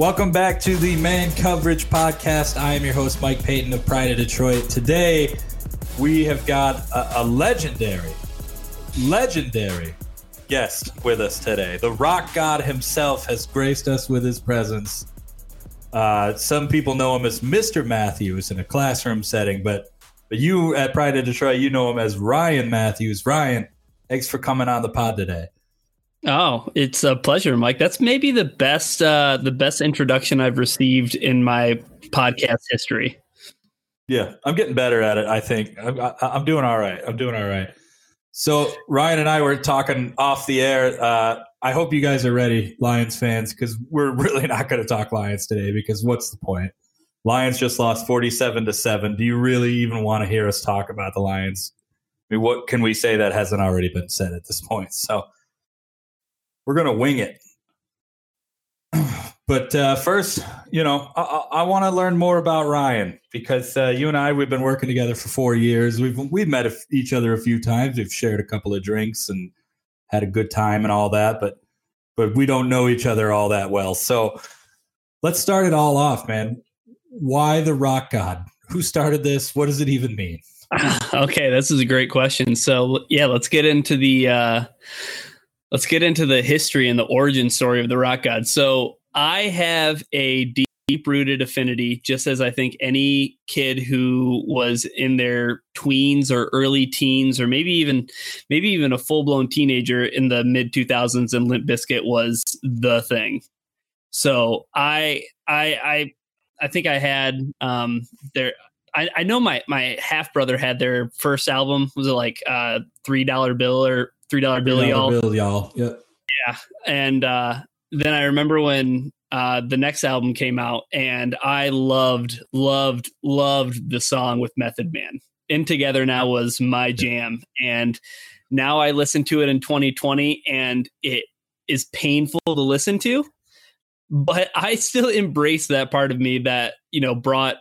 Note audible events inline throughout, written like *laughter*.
Welcome back to the Man Coverage Podcast. I am your host, Mike Payton of Pride of Detroit. Today, we have got a, a legendary, legendary guest with us today. The rock god himself has graced us with his presence. Uh, some people know him as Mr. Mathews in a classroom setting, but but you at Pride of Detroit, you know him as Ryan Mathews. Ryan, thanks for coming on the pod today. Oh, it's a pleasure, Mike. That's maybe the best uh, the best introduction I've received in my podcast history. Yeah, I'm getting better at it. I think I'm, I'm doing all right. I'm doing all right. So Ryan and I were talking off the air. Uh, I hope you guys are ready, Lions fans, because we're *laughs* really not going to talk Lions today. Because what's the point? Lions just lost 47 to seven. Do you really even want to hear us talk about the Lions? I mean, what can we say that hasn't already been said at this point? So we're going to wing it. *clears throat* But uh, first, you know, I, I want to learn more about Ryan because uh, you and I we've been working together for four years. We've we've met each other a few times. We've shared a couple of drinks and had a good time and all that. But but we don't know each other all that well. So let's start it all off, man. Why the rock god? Who started this? What does it even mean? *laughs* Okay, this is a great question. So yeah, let's get into the. Uh let's get into the history and the origin story of the rock god. So I have a deep rooted affinity, just as I think any kid who was in their tweens or early teens, or maybe even maybe even a full blown teenager in the mid 2000s, and Limp Bizkit was the thing. So I I I I think I had um there. I, I know my my half brother had their first album was it like uh three dollar bill or three dollar bill y'all. Bill y'all. Yep. Yeah, and uh, then I remember when uh, the next album came out, and I loved, loved, loved the song with Method Man. N 2 Gether Now was my jam, and now I listen to it in 2020, and it is painful to listen to. But I still embrace that part of me that you know brought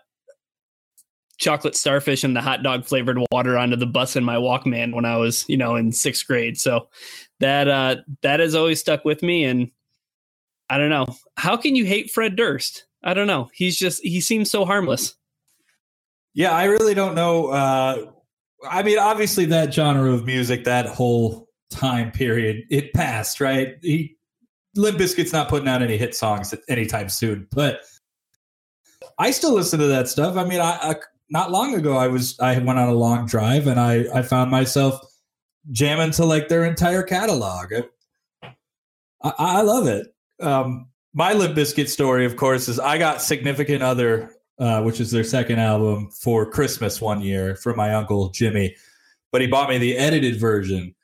chocolate starfish and the hot dog flavored water onto the bus in my Walkman when I was, you know, in sixth grade. So that uh that has always stuck with me. And I don't know. How can you hate Fred Durst? I don't know. He's just he seems so harmless. Yeah, I really don't know. Uh I mean, obviously that genre of music, that whole time period, it passed, right? He Limp Bizkit's not putting out any hit songs anytime soon, but I still listen to that stuff. I mean, I, I not long ago I was I went on a long drive and I I found myself jamming to like their entire catalog. I, I love it. Um, my Limp Bizkit story, of course, is I got Significant Other, uh, which is their second album, for Christmas one year from my uncle Jimmy, but he bought me the edited version,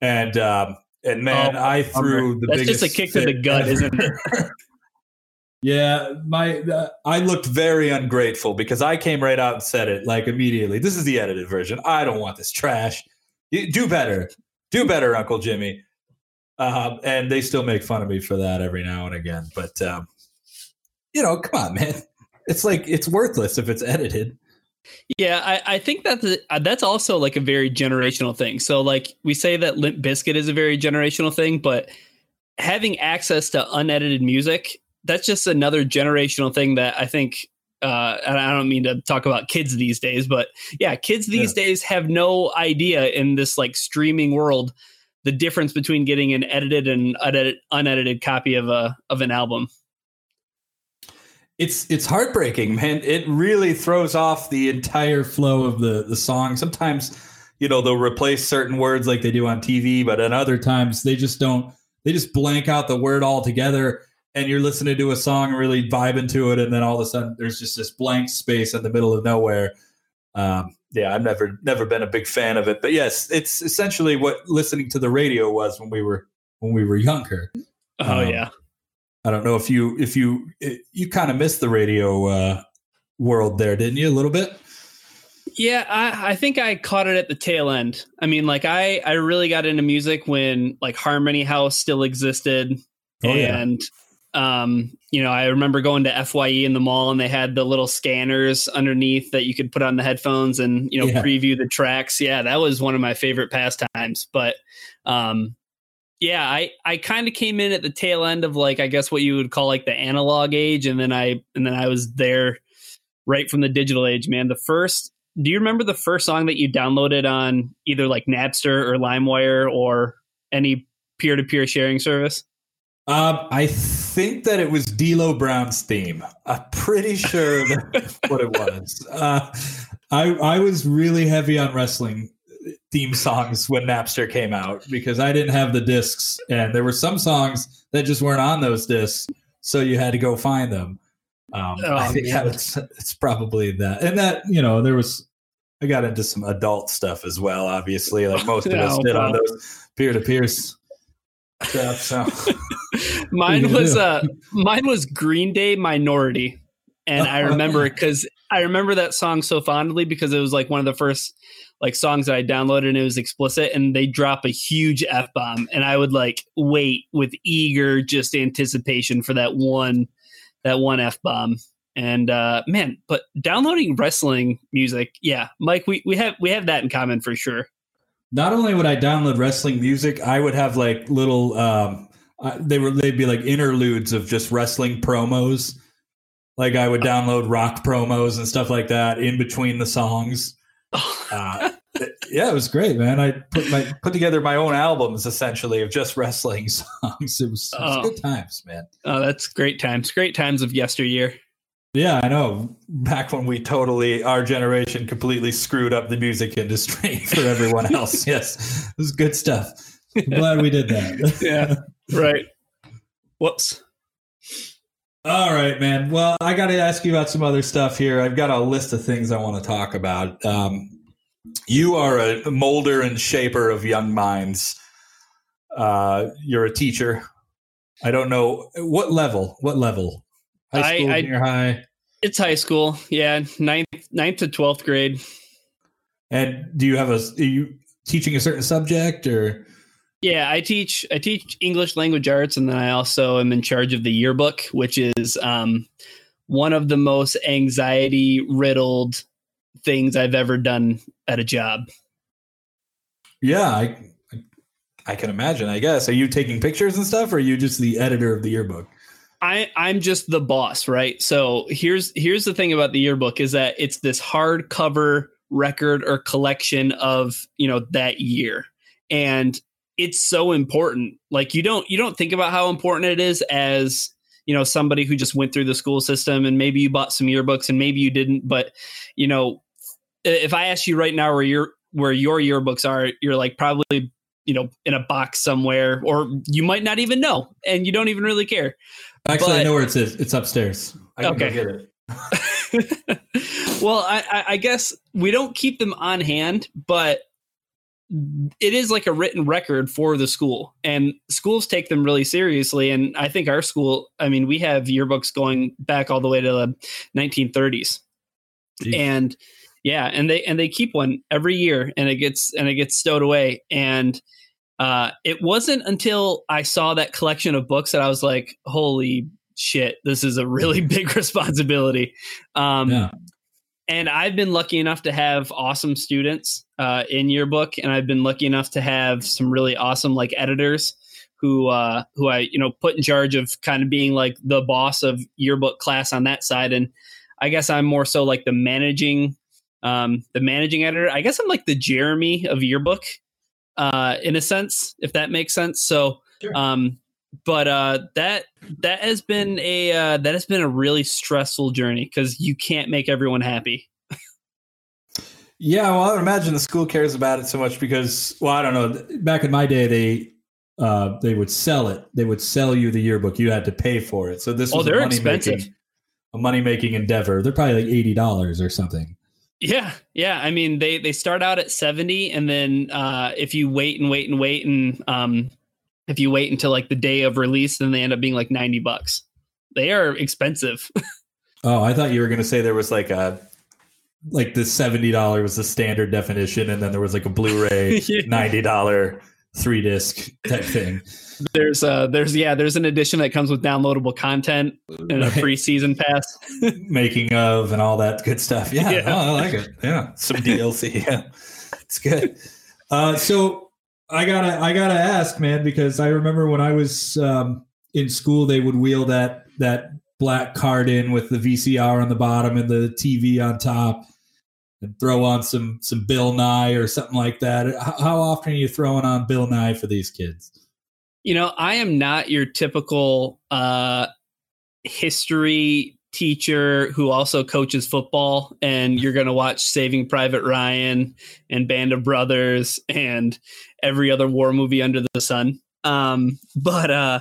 and um, and man, oh, I threw the that's biggest just a kick to the gut, ever. isn't it? *laughs* Yeah, my uh, I looked very ungrateful because I came right out and said it like immediately. This is the edited version. I don't want this trash. Do better, do better, Uncle Jimmy. Um, and they still make fun of me for that every now and again. But um, you know, come on, man. It's like it's worthless if it's edited. Yeah, I, I think that's uh, that's also like a very generational thing. So like we say that Limp Bizkit is a very generational thing, but having access to unedited music that's just another generational thing that I think uh, and I don't mean to talk about kids these days, but yeah, kids these yeah. days have no idea in this like streaming world the difference between getting an edited and unedited, unedited copy of a of an album. it's it's heartbreaking, man. It really throws off the entire flow of the the song. Sometimes, you know, they'll replace certain words like they do on TV, but at other times they just don't. They just blank out the word altogether, and you're listening to a song and really vibing to it, and then all of a sudden there's just this blank space in the middle of nowhere. Um, yeah, I've never never been a big fan of it, but yes, it's essentially what listening to the radio was when we were when we were younger. Oh um, yeah. I don't know if you if you you kind of missed the radio uh, world there, didn't you? A little bit. Yeah, I, I think I caught it at the tail end. I mean, like I I really got into music when like Harmony House still existed, oh, and yeah. Um, you know, I remember going to Fye in the mall and they had the little scanners underneath that you could put on the headphones and you know yeah. preview the tracks. Yeah, that was one of my favorite pastimes. But um, yeah, I I kind of came in at the tail end of like I guess what you would call like the analog age, and then I and then I was there right from the digital age. Man, the first. Do you remember the first song that you downloaded on either like Napster or LimeWire or any peer to peer sharing service? Um, I think that it was D'Lo Brown's theme. I'm pretty sure that's what it was. Uh, I I was really heavy on wrestling theme songs when Napster came out because I didn't have the discs, and there were some songs that just weren't on those discs, so you had to go find them. Um, oh, I think it's probably that, and that you know there was. I got into some adult stuff as well, obviously, like most of us *laughs* did on those peer to peer So *laughs* mine was uh, mine was Green Day Minority, and I *laughs* remember it because I remember that song so fondly because it was like one of the first like songs that I downloaded and it was explicit and they drop a huge F bomb and I would like wait with eager just anticipation for that one that one F bomb. And uh man, but downloading wrestling music, yeah, Mike, we, we have we have that in common for sure. Not only would I download wrestling music, I would have like little um they were they'd be like interludes of just wrestling promos. Like I would download rock promos and stuff like that in between the songs *laughs* uh, yeah, it was great, man. I put my put together my own albums essentially of just wrestling *laughs* songs. It was, it was oh. good times, man. Oh, that's great times. Great times of yesteryear. Yeah, I know. Back when we totally, our generation completely screwed up the music industry *laughs* for everyone else. *laughs* yes, it was good stuff. I'm glad we did that. *laughs* yeah, right. Whoops. All right, man. Well, I got to ask you about some other stuff here. I've got a list of things I want to talk about. Um, you are a molder and shaper of young minds. Uh, you're a teacher. I don't know what level. What level? High school, I, junior high. It's high school. Yeah, ninth, ninth to twelfth grade. And do you have a? Are you teaching a certain subject or? Yeah, I teach I teach English language arts, and then I also am in charge of the yearbook, which is um, one of the most anxiety riddled things I've ever done at a job. Yeah, I I can imagine. I guess. Are you taking pictures and stuff, or are you just the editor of the yearbook? I, I'm just the boss, right? So here's here's the thing about the yearbook is that it's this hardcover record or collection of you know that year, and it's so important. Like you don't you don't think about how important it is as you know somebody who just went through the school system and maybe you bought some yearbooks and maybe you didn't but you know if i ask you right now where your where your yearbooks are you're like probably you know in a box somewhere or you might not even know and you don't even really care actually but, i know where it is it's upstairs i can okay. get it *laughs* well I, I guess we don't keep them on hand but it is like a written record for the school and schools take them really seriously and i think our school i mean we have yearbooks going back all the way to the 1930s Jeez. and yeah and they and they keep one every year and it gets and it gets stowed away and uh, it wasn't until i saw that collection of books that i was like holy shit this is a really *laughs* big responsibility. Um, yeah. and I've been lucky enough to have awesome students uh, in yearbook, and I've been lucky enough to have some really awesome like editors who uh, who I you know put in charge of kind of being like the boss of yearbook class on that side, and I guess I'm more so like the managing um, the managing editor. I guess I'm like the Jeremy of yearbook uh, in a sense, if that makes sense. So. Sure. Um, but uh, that that has been a uh, that has been a really stressful journey because you can't make everyone happy. Yeah, well, I imagine the school cares about it so much because, well, I don't know. Back in my day, they uh, they would sell it. They would sell you the yearbook. You had to pay for it. So this Oh, was they're a money expensive. making a money making endeavor. They're probably like eighty dollars or something. Yeah, yeah. I mean, they they start out at seventy, and then uh, if you wait and wait and wait, and um, if you wait until like the day of release, then they end up being like ninety bucks. They are expensive. *laughs* Oh, I thought you were going to say there was like a like the seventy dollar was the standard definition, and then there was like a Blu-ray *laughs* Yeah. ninety dollar three disc type thing. *laughs* There's uh, there's yeah, there's an edition that comes with downloadable content and a free season pass. *laughs* making of and all that good stuff. Yeah, Yeah. no, I like it. Yeah, some DLC. *laughs* Yeah, it's good. Uh, so I gotta, I gotta ask, man, because I remember when I was um, in school, they would wheel that that black card in with the VCR on the bottom and the TV on top, and throw on some some Bill Nye or something like that. How, often are you throwing on Bill Nye for these kids? You know, I am not your typical uh, history teacher who also coaches football, and you're going to watch Saving Private Ryan and Band of Brothers and every other war movie under the sun. Um, but uh,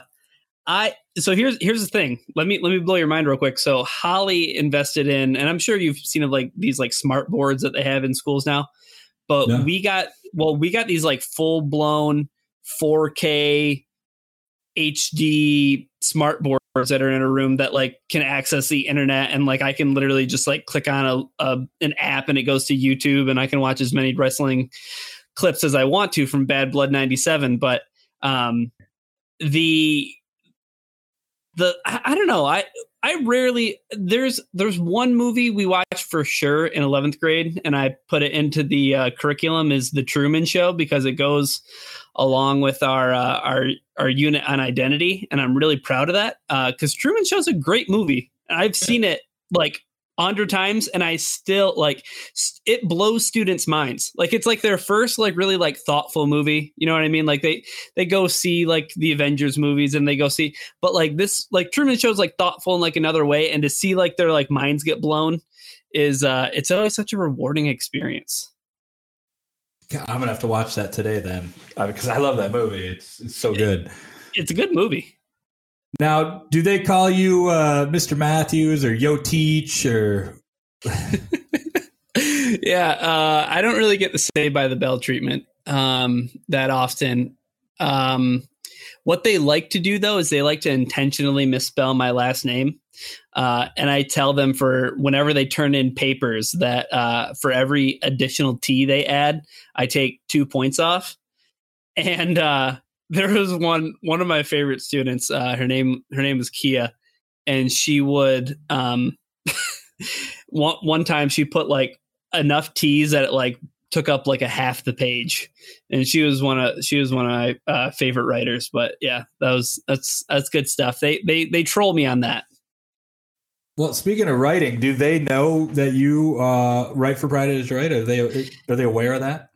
I so here's here's the thing. Let me let me blow your mind real quick. So Holly invested in, and I'm sure you've seen of like these like smart boards that they have in schools now. But Yeah. we got well, we got these like full blown 4K HD smart boards that are in a room that like can access the internet and like I can literally just like click on a, a an app and it goes to YouTube and I can watch as many wrestling clips as I want to from Bad Blood 97 but um the the I, I don't know. I I rarely there's there's one movie we watched for sure in 11th grade and I put it into the uh, curriculum is the Truman Show because it goes along with our uh, our our unit on identity and I'm really proud of that because Truman Show's a great movie. I've seen it like a hundred times and I still like it blows students minds like it's like their first like really like thoughtful movie you know what I mean like they they go see like the Avengers movies and they go see but like this like Truman Show's like thoughtful in like another way and to see like their like minds get blown is uh it's always such a rewarding experience God, I'm gonna have to watch that today then because I love that movie. It's it's so good. it's a good movie Now, do they call you uh, Mr. Mathews or Yo Teach or *laughs* yeah, uh, I don't really get the say by the bell treatment um, that often. Um, what they like to do though is they like to intentionally misspell my last name, uh, and I tell them for whenever they turn in papers that uh, for every additional T they add, I take two points off. And uh, there was one one of my favorite students. Uh, her name her name was Kia, and she would um, *laughs* one one time she put like enough T's that it like took up like a half the page, and she was one of she was one of my uh, favorite writers. But yeah, that was that's that's good stuff. They they they troll me on that. well? Speaking of writing, do they know that you uh, write for Pride of Detroit? Are they are they aware of that?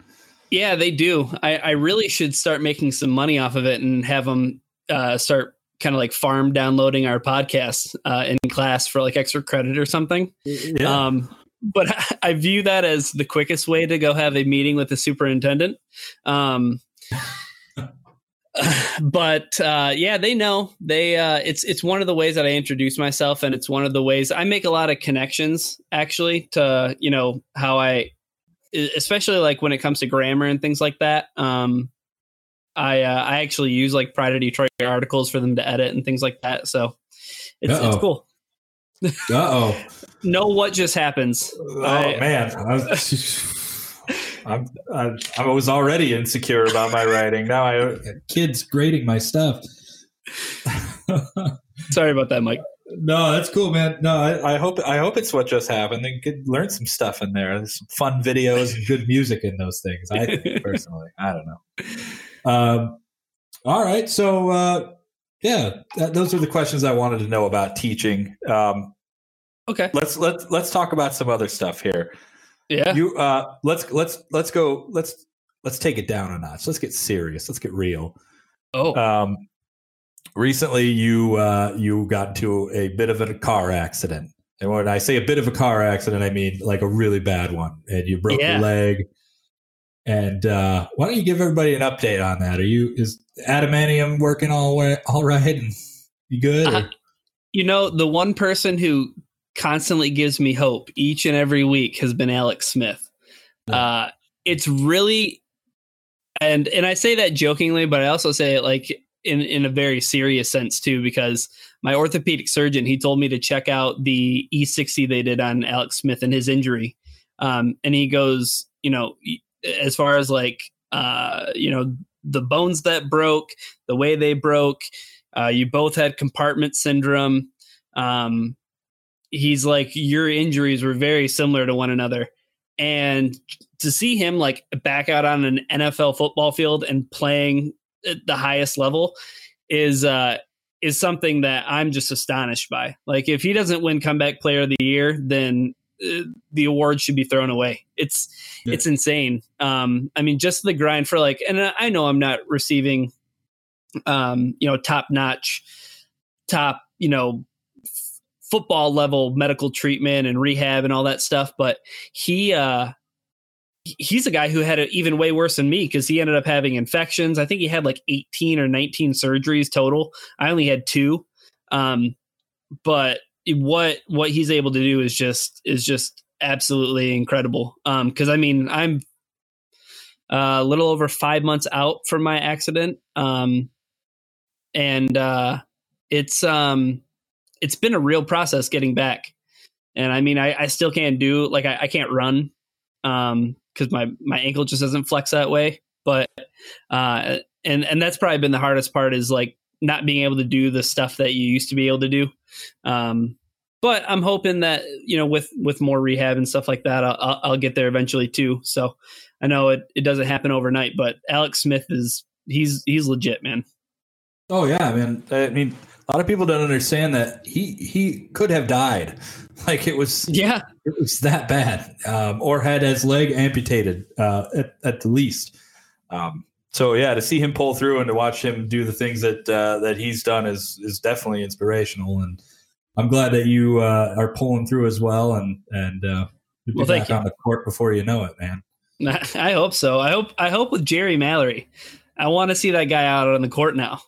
Yeah, they do. I, I really should start making some money off of it and have them uh, start kind of like farm downloading our podcast uh, in class for like extra credit or something. Yeah. Um, but *laughs* I view that as the quickest way to go have a meeting with the superintendent. Um, *sighs* but uh, yeah, they know they. Uh, it's it's one of the ways that I introduce myself, and it's one of the ways I make a lot of connections actually to you know how I, especially like when it comes to grammar and things like that. Um, I uh, I actually use like Pride of Detroit articles for them to edit and things like that. So it's Uh-oh. it's cool. *laughs* Uh oh. Know what just happens. Oh I- man, I was, *laughs* I'm, I, I was already insecure about my writing. Now I kids grading my stuff. Sorry about that, Mike. No, that's cool, man. No, I, I hope I hope it's what just happened. They could learn some stuff in there. There's some fun videos and good music in those things. I think *laughs* personally, I don't know. Um, all right, so uh, yeah, that, those are the questions I wanted to know about teaching. Um, Okay. let's let's let's talk about some other stuff here. Yeah. You uh let's let's let's go let's let's take it down a notch. Let's get serious. Let's get real. oh. Um recently you uh, you got into a bit of a car accident. And when I say a bit of a car accident, I mean like a really bad one. And you broke Yeah. your leg. And uh, why don't you give everybody an update on that? Are you is adamantium working all way, all right? And you good? Uh, You know, the one person who constantly gives me hope each and every week has been Alex Smith. Yeah. Uh, it's really, and and I say that jokingly, but I also say it like in in a very serious sense too, because my orthopedic surgeon he told me to check out the E60 they did on Alex Smith and his injury, um, and he goes, you know, as far as like uh, you know the bones that broke, the way they broke, uh, you both had compartment syndrome. Um, he's like, your injuries were very similar to one another. And to see him like back out on an NFL football field and playing at the highest level is uh, is something that I'm just astonished by. Like, if he doesn't win comeback player of the year, then uh, the award should be thrown away. It's Yeah. it's insane. Um, I mean, just the grind for like, and I know I'm not receiving um, you know, top notch, top, you know, f- football level medical treatment and rehab and all that stuff. But he, uh, he's a guy who had it even way worse than me because he ended up having infections. I think he had like 18 or 19 surgeries total. I only had two. Um, but what, what he's able to do is just, is just absolutely incredible. Um, cause I mean, I'm, uh, a little over five months out from my accident. Um, and uh, it's um, it's been a real process getting back. And I mean, I, I still can't do like I, I can't run um because my my ankle just doesn't flex that way. But uh, and and that's probably been the hardest part is like not being able to do the stuff that you used to be able to do. Um, but I'm hoping that you know with with more rehab and stuff like that, I'll, I'll, I'll get there eventually too. So I know it, it doesn't happen overnight, but Alex Smith is he's he's legit, man. Oh yeah, man. I mean, a lot of people don't understand that he he could have died. *laughs* Like it was Yeah, it was that bad, um, or had his leg amputated uh, at, at the least. Um, so yeah, to see him pull through and to watch him do the things that uh, that he's done is is definitely inspirational. And I'm glad that you uh, are pulling through as well. And and uh, you'll be Well, back you. on the court before you know it, man. *laughs* I hope so. I hope I hope with Jerry Mallory. I want to see that guy out on the court now.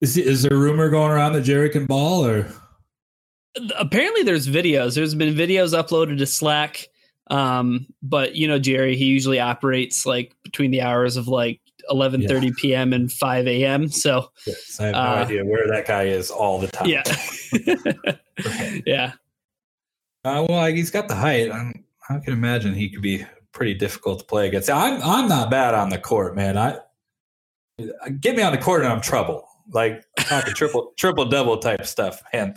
Is is there a rumor going around that Jerry can ball or? Apparently, there's videos. There's been videos uploaded to Slack. Um, but you know, Jerry, he usually operates like between the hours of like 11:30 p.m. and 5 a.m. So Yes, I have no Uh, idea where that guy is all the time. yeah, *laughs* *laughs* yeah. Uh, well, he's got the height. I'm, I can imagine he could be pretty difficult to play against. I'm I'm not bad on the court, man. I get me on the court and I'm trouble. Like talking triple *laughs* triple double type stuff, man.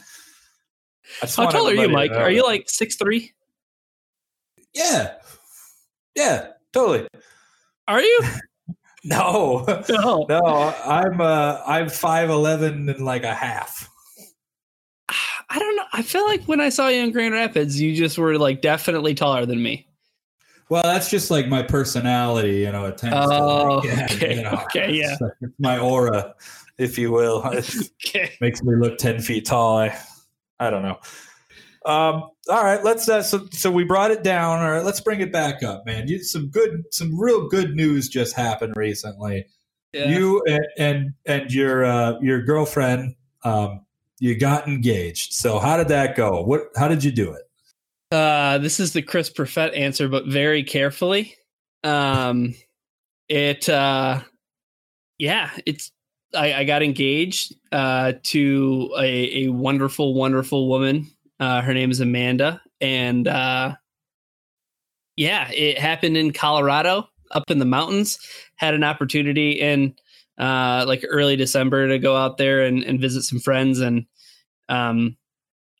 How tall are you, Mike? Are you like six three? Yeah, yeah, totally. Are you? *laughs* No, No. no, I'm uh I'm five eleven and like a half. I don't know. I feel like when I saw you in Grand Rapids, you just were like definitely taller than me. Well, that's just like my personality, you know. It tends to, Oh, like, *laughs* yeah, okay, you know, okay, yeah. it's like my aura, if you will. *laughs* Okay. makes me look 10 feet tall. I, I don't know. Um, all right, let's, uh, so, so we brought it down. All right, let's bring it back up, man. You, some good, some real good news just happened recently. Yeah. You and, and, and your, uh, your girlfriend, um, you got engaged. So how did that go? What, how did you do it? Uh, this is the Chris Perfett answer, but very carefully. Um, it, uh, yeah, it's, I, I got engaged, uh, to a, a wonderful, wonderful woman. Uh, her name is Amanda. And, uh, yeah, it happened in Colorado up in the mountains. Had an opportunity in, uh, like early December to go out there and, and visit some friends. And, um,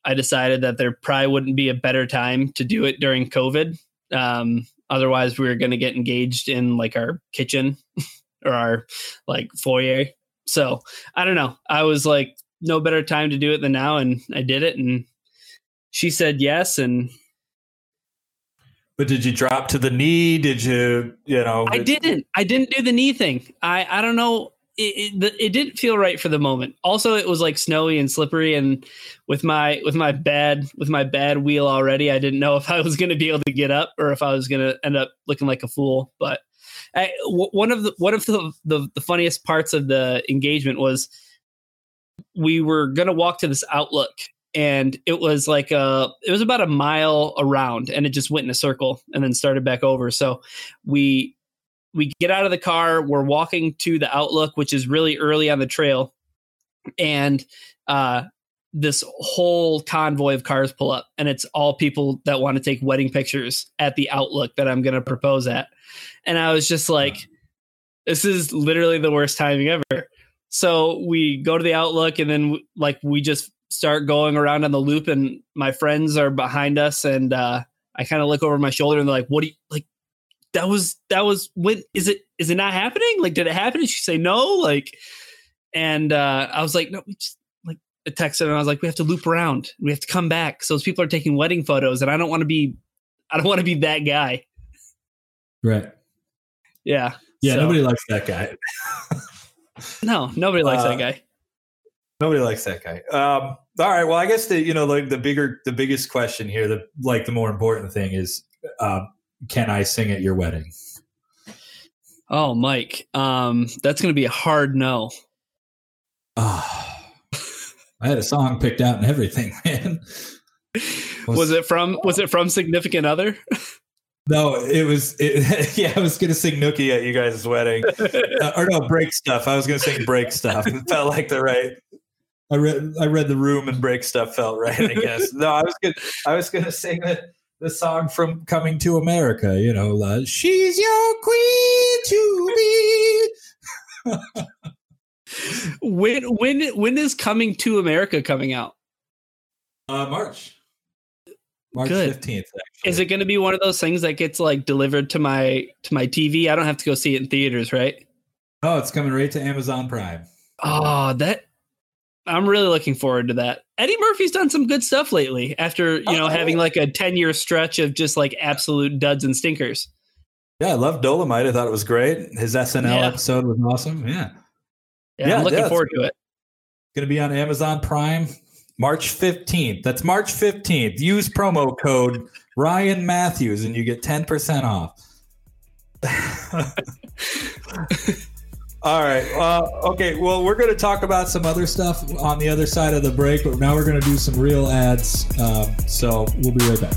I decided that there probably wouldn't be a better time to do it during COVID. Um, otherwise, we were going to get engaged in like our kitchen *laughs* or our like foyer. So I don't know. I was like, no better time to do it than now, and I did it. And she said yes, and But did you drop to the knee? Did you, you know, I didn't. I didn't do the knee thing. I I don't know. it, it, it didn't feel right for the moment. Also, it was like snowy and slippery, and with my with my bad with my bad wheel already, I didn't know if I was going to be able to get up or if I was going to end up looking like a fool. But I, w- one of the one of the, the the funniest parts of the engagement was we were going to walk to this outlook and it was like a it was about a mile around and it just went in a circle and then started back over. So we we get out of the car we're walking to the outlook which is really early on the trail and uh this whole convoy of cars pull up and it's all people that want to take wedding pictures at the outlook that i'm going to propose at and i was just like this is literally the worst timing ever. So we go to the outlook and then like we just start going around on the loop and my friends are behind us and uh i kind of look over my shoulder and they're like what do you like that was that was when is it is it not happening? Like did it happen? And she say no like and uh i was like no we just like I texted and i was like we have to loop around. We have to come back. So those people are taking wedding photos and i don't want to be i don't want to be that guy. Right. Yeah Yeah. So- Nobody likes that guy. *laughs* no nobody likes Uh, that guy Nobody likes that guy. Um, all right. Well, I guess the you know like the bigger the biggest question here, the like the more important thing is, um, can I sing at your wedding? oh mike um that's gonna be a hard no Ah, *sighs* I had a song picked out and everything, *laughs* man. was it from was it from significant other *laughs* No, it was. It, *laughs* yeah, I was gonna sing Nookie at you guys' wedding, *laughs* uh, or no, break stuff. I was gonna sing break stuff. It felt like the right. I read. I read the room and break stuff felt right. I guess. No, I was gonna. I was gonna sing the the song from Coming to America. You know, uh, she's your queen to be. *laughs* when when when is coming to america coming out Uh, March. March Good. fifteenth. is it going to be one of those things that gets like delivered to my to my tv i don't have to go see it in theaters right Oh, it's coming right to Amazon Prime. oh that i'm really looking forward to that eddie murphy's done some good stuff lately after you know Oh. having like a 10 year stretch of just like absolute duds and stinkers Yeah, I love Dolomite. I thought it was great. His SNL Yeah. episode was awesome. Yeah. yeah, Yeah, i'm looking yeah, forward to it going to be on Amazon Prime March 15th. That's March 15th. Use promo code Ryan Mathews and you get 10% off. *laughs* All right. Uh, okay. Well, we're going to talk about some other stuff on the other side of the break, but now we're going to do some real ads. Um, so we'll be right back.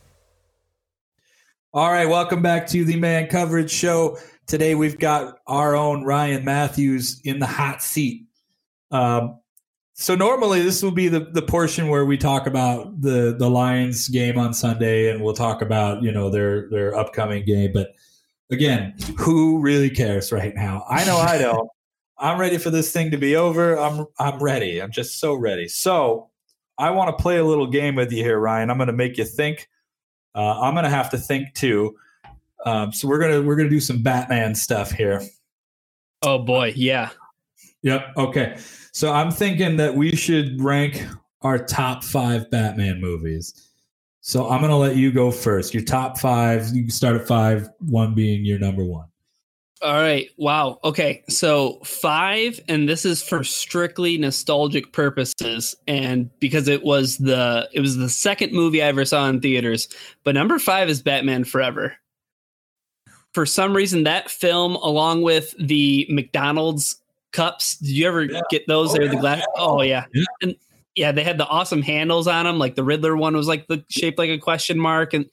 All right, welcome back to the Man Coverage Show. Today we've got our own Ryan Mathews in the hot seat. Um, so normally this will be the, the portion where we talk about the the Lions game on Sunday, and we'll talk about you know their their upcoming game. But again, who really cares right now? I know I don't. *laughs* I'm ready for this thing to be over. I'm I'm ready. I'm just so ready. So I want to play a little game with you here, Ryan. I'm going to make you think. Uh, I'm gonna have to think too. Um, so we're gonna we're gonna do some Batman stuff here. oh boy yeah Yep. Okay. So I'm thinking that we should rank our top five Batman movies. So I'm going to let you go first. Your top five. You can start at five, one being your number one. All right. Wow. Okay. So five, and this is for strictly nostalgic purposes, and because it was the it was the second movie I ever saw in theaters. But number five is Batman Forever. For some reason, that film, along with the McDonald's cups, did you ever Yeah. get those? Oh, They're the glass. Oh yeah. Yeah. And yeah, they had the awesome handles on them. Like the Riddler one was like the shaped like a question mark, and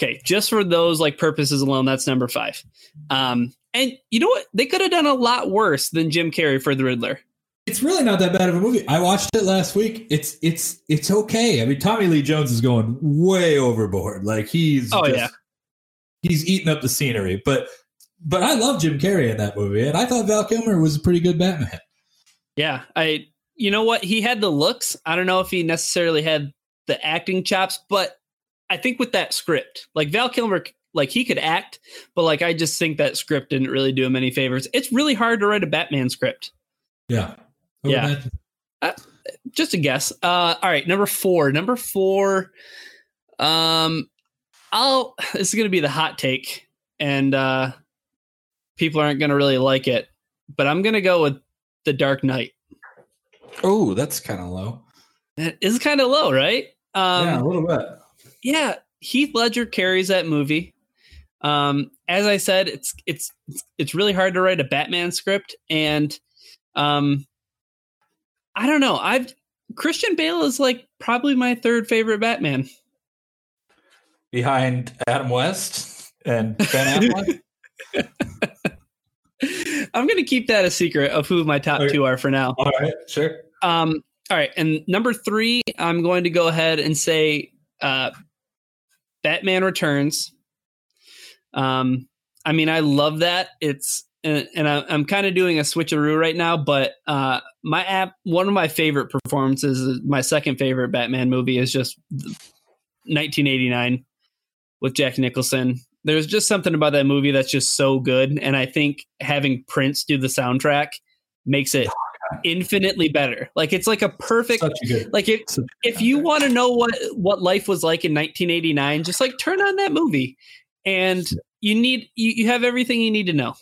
okay, just for those like purposes alone, that's number five. Um, and you know what? They could have done a lot worse than Jim Carrey for the Riddler. It's really not that bad of a movie. I watched it last week. It's it's it's okay. I mean, Tommy Lee Jones is going way overboard. Like he's Oh, just- yeah. he's eating up the scenery. But but I love Jim Carrey in that movie, and I thought Val Kilmer was a pretty good Batman. Yeah, I. You know what? He had the looks. I don't know if he necessarily had the acting chops, but I think with that script, like Val Kilmer, like he could act, but like I just think that script didn't really do him any favors. It's really hard to write a Batman script. Yeah. I Yeah. imagine. just a guess. Uh, all right, number four. Number four. Um, I'll. *laughs* This is gonna be the hot take, and uh, people aren't gonna really like it, but I'm gonna go with the Dark Knight. Oh, that's kind of low. It is kind of low, right? Um, yeah, a little bit. Yeah, Heath Ledger carries that movie. Um, as I said, it's it's it's really hard to write a Batman script, and um, I don't know. I've Christian Bale is like probably my third favorite Batman. Behind Adam West and Ben Affleck. *laughs* I'm gonna keep that a secret of who my top Okay. two are for now. All right, sure. Um, all right, and number three, I'm going to go ahead and say uh, Batman Returns. Um, I mean, I love that. It's and, and I, I'm kind of doing a switcheroo right now, but uh, my app, one of my favorite performances, my second favorite Batman movie is just 1989 with Jack Nicholson. There's just something about that movie that's just so good, and I think having Prince do the soundtrack makes it infinitely better. Like it's like a perfect a good. like if if you want to know what what life was like in 1989, just like turn on that movie, and you need you, you have everything you need to know.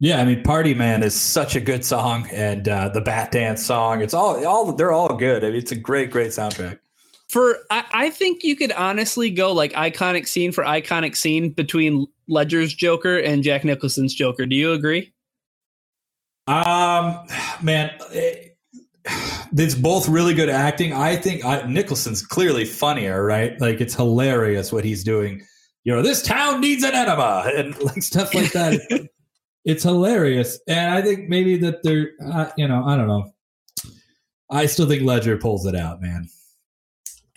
Yeah, I mean, "Party Man" is such a good song, and uh, the Bat Dance song. It's all, all they're all good. I mean, it's a great, great soundtrack. For I, I think you could honestly go like iconic scene for iconic scene between Ledger's Joker and Jack Nicholson's Joker. Do you agree? Um, man, eh, it's both really good acting. I think I, Nicholson's clearly funnier, right? Like it's hilarious what he's doing. You know, this town needs an enema and *laughs* like stuff like that. it's hilarious, and I think maybe that they're, uh, you know, I don't know. I still think Ledger pulls it out, man.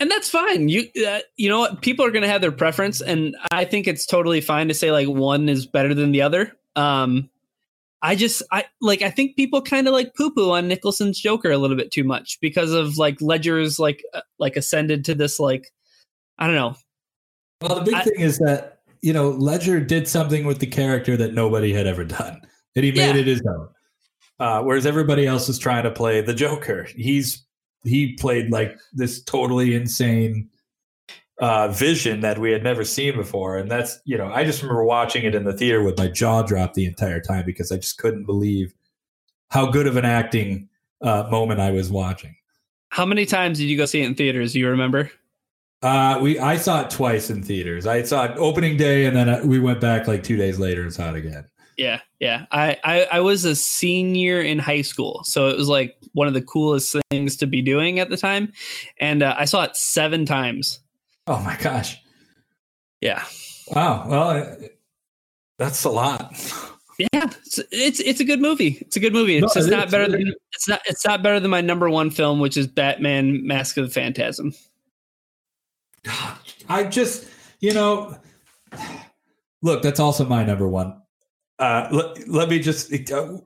and that's fine. You uh, you know what? People are going to have their preference, and I think it's totally fine to say like one is better than the other. Um, I just I like I think people kind of like poo poo on Nicholson's Joker a little bit too much because of like Ledger's like uh, like ascended to this like I don't know. Well, the big I- thing is that you know Ledger did something with the character that nobody had ever done, and he made Yeah. it his own. Uh, whereas everybody else is trying to play the Joker. He's he played like this totally insane uh, vision that we had never seen before, and that's you know I just remember watching it in the theater with my jaw dropped the entire time because I just couldn't believe how good of an acting uh, moment I was watching. How many times did you go see it in theaters? Do you remember? Uh, we I saw it twice in theaters. I saw it opening day, and then uh, we went back like two days later and saw it again. Yeah, yeah. I, I I was a senior in high school, so it was like one of the coolest things to be doing at the time, and uh, I saw it seven times. Oh my gosh! Yeah, Wow. Well, uh, that's a lot. yeah. It's it's, it's a good movie. It's a good movie. It's No, just it not better than it's not it's not better than my number one film, which is Batman: Mask of the Phantasm. I just, you know, look, that's also my number one. Uh, let, let me just, uh,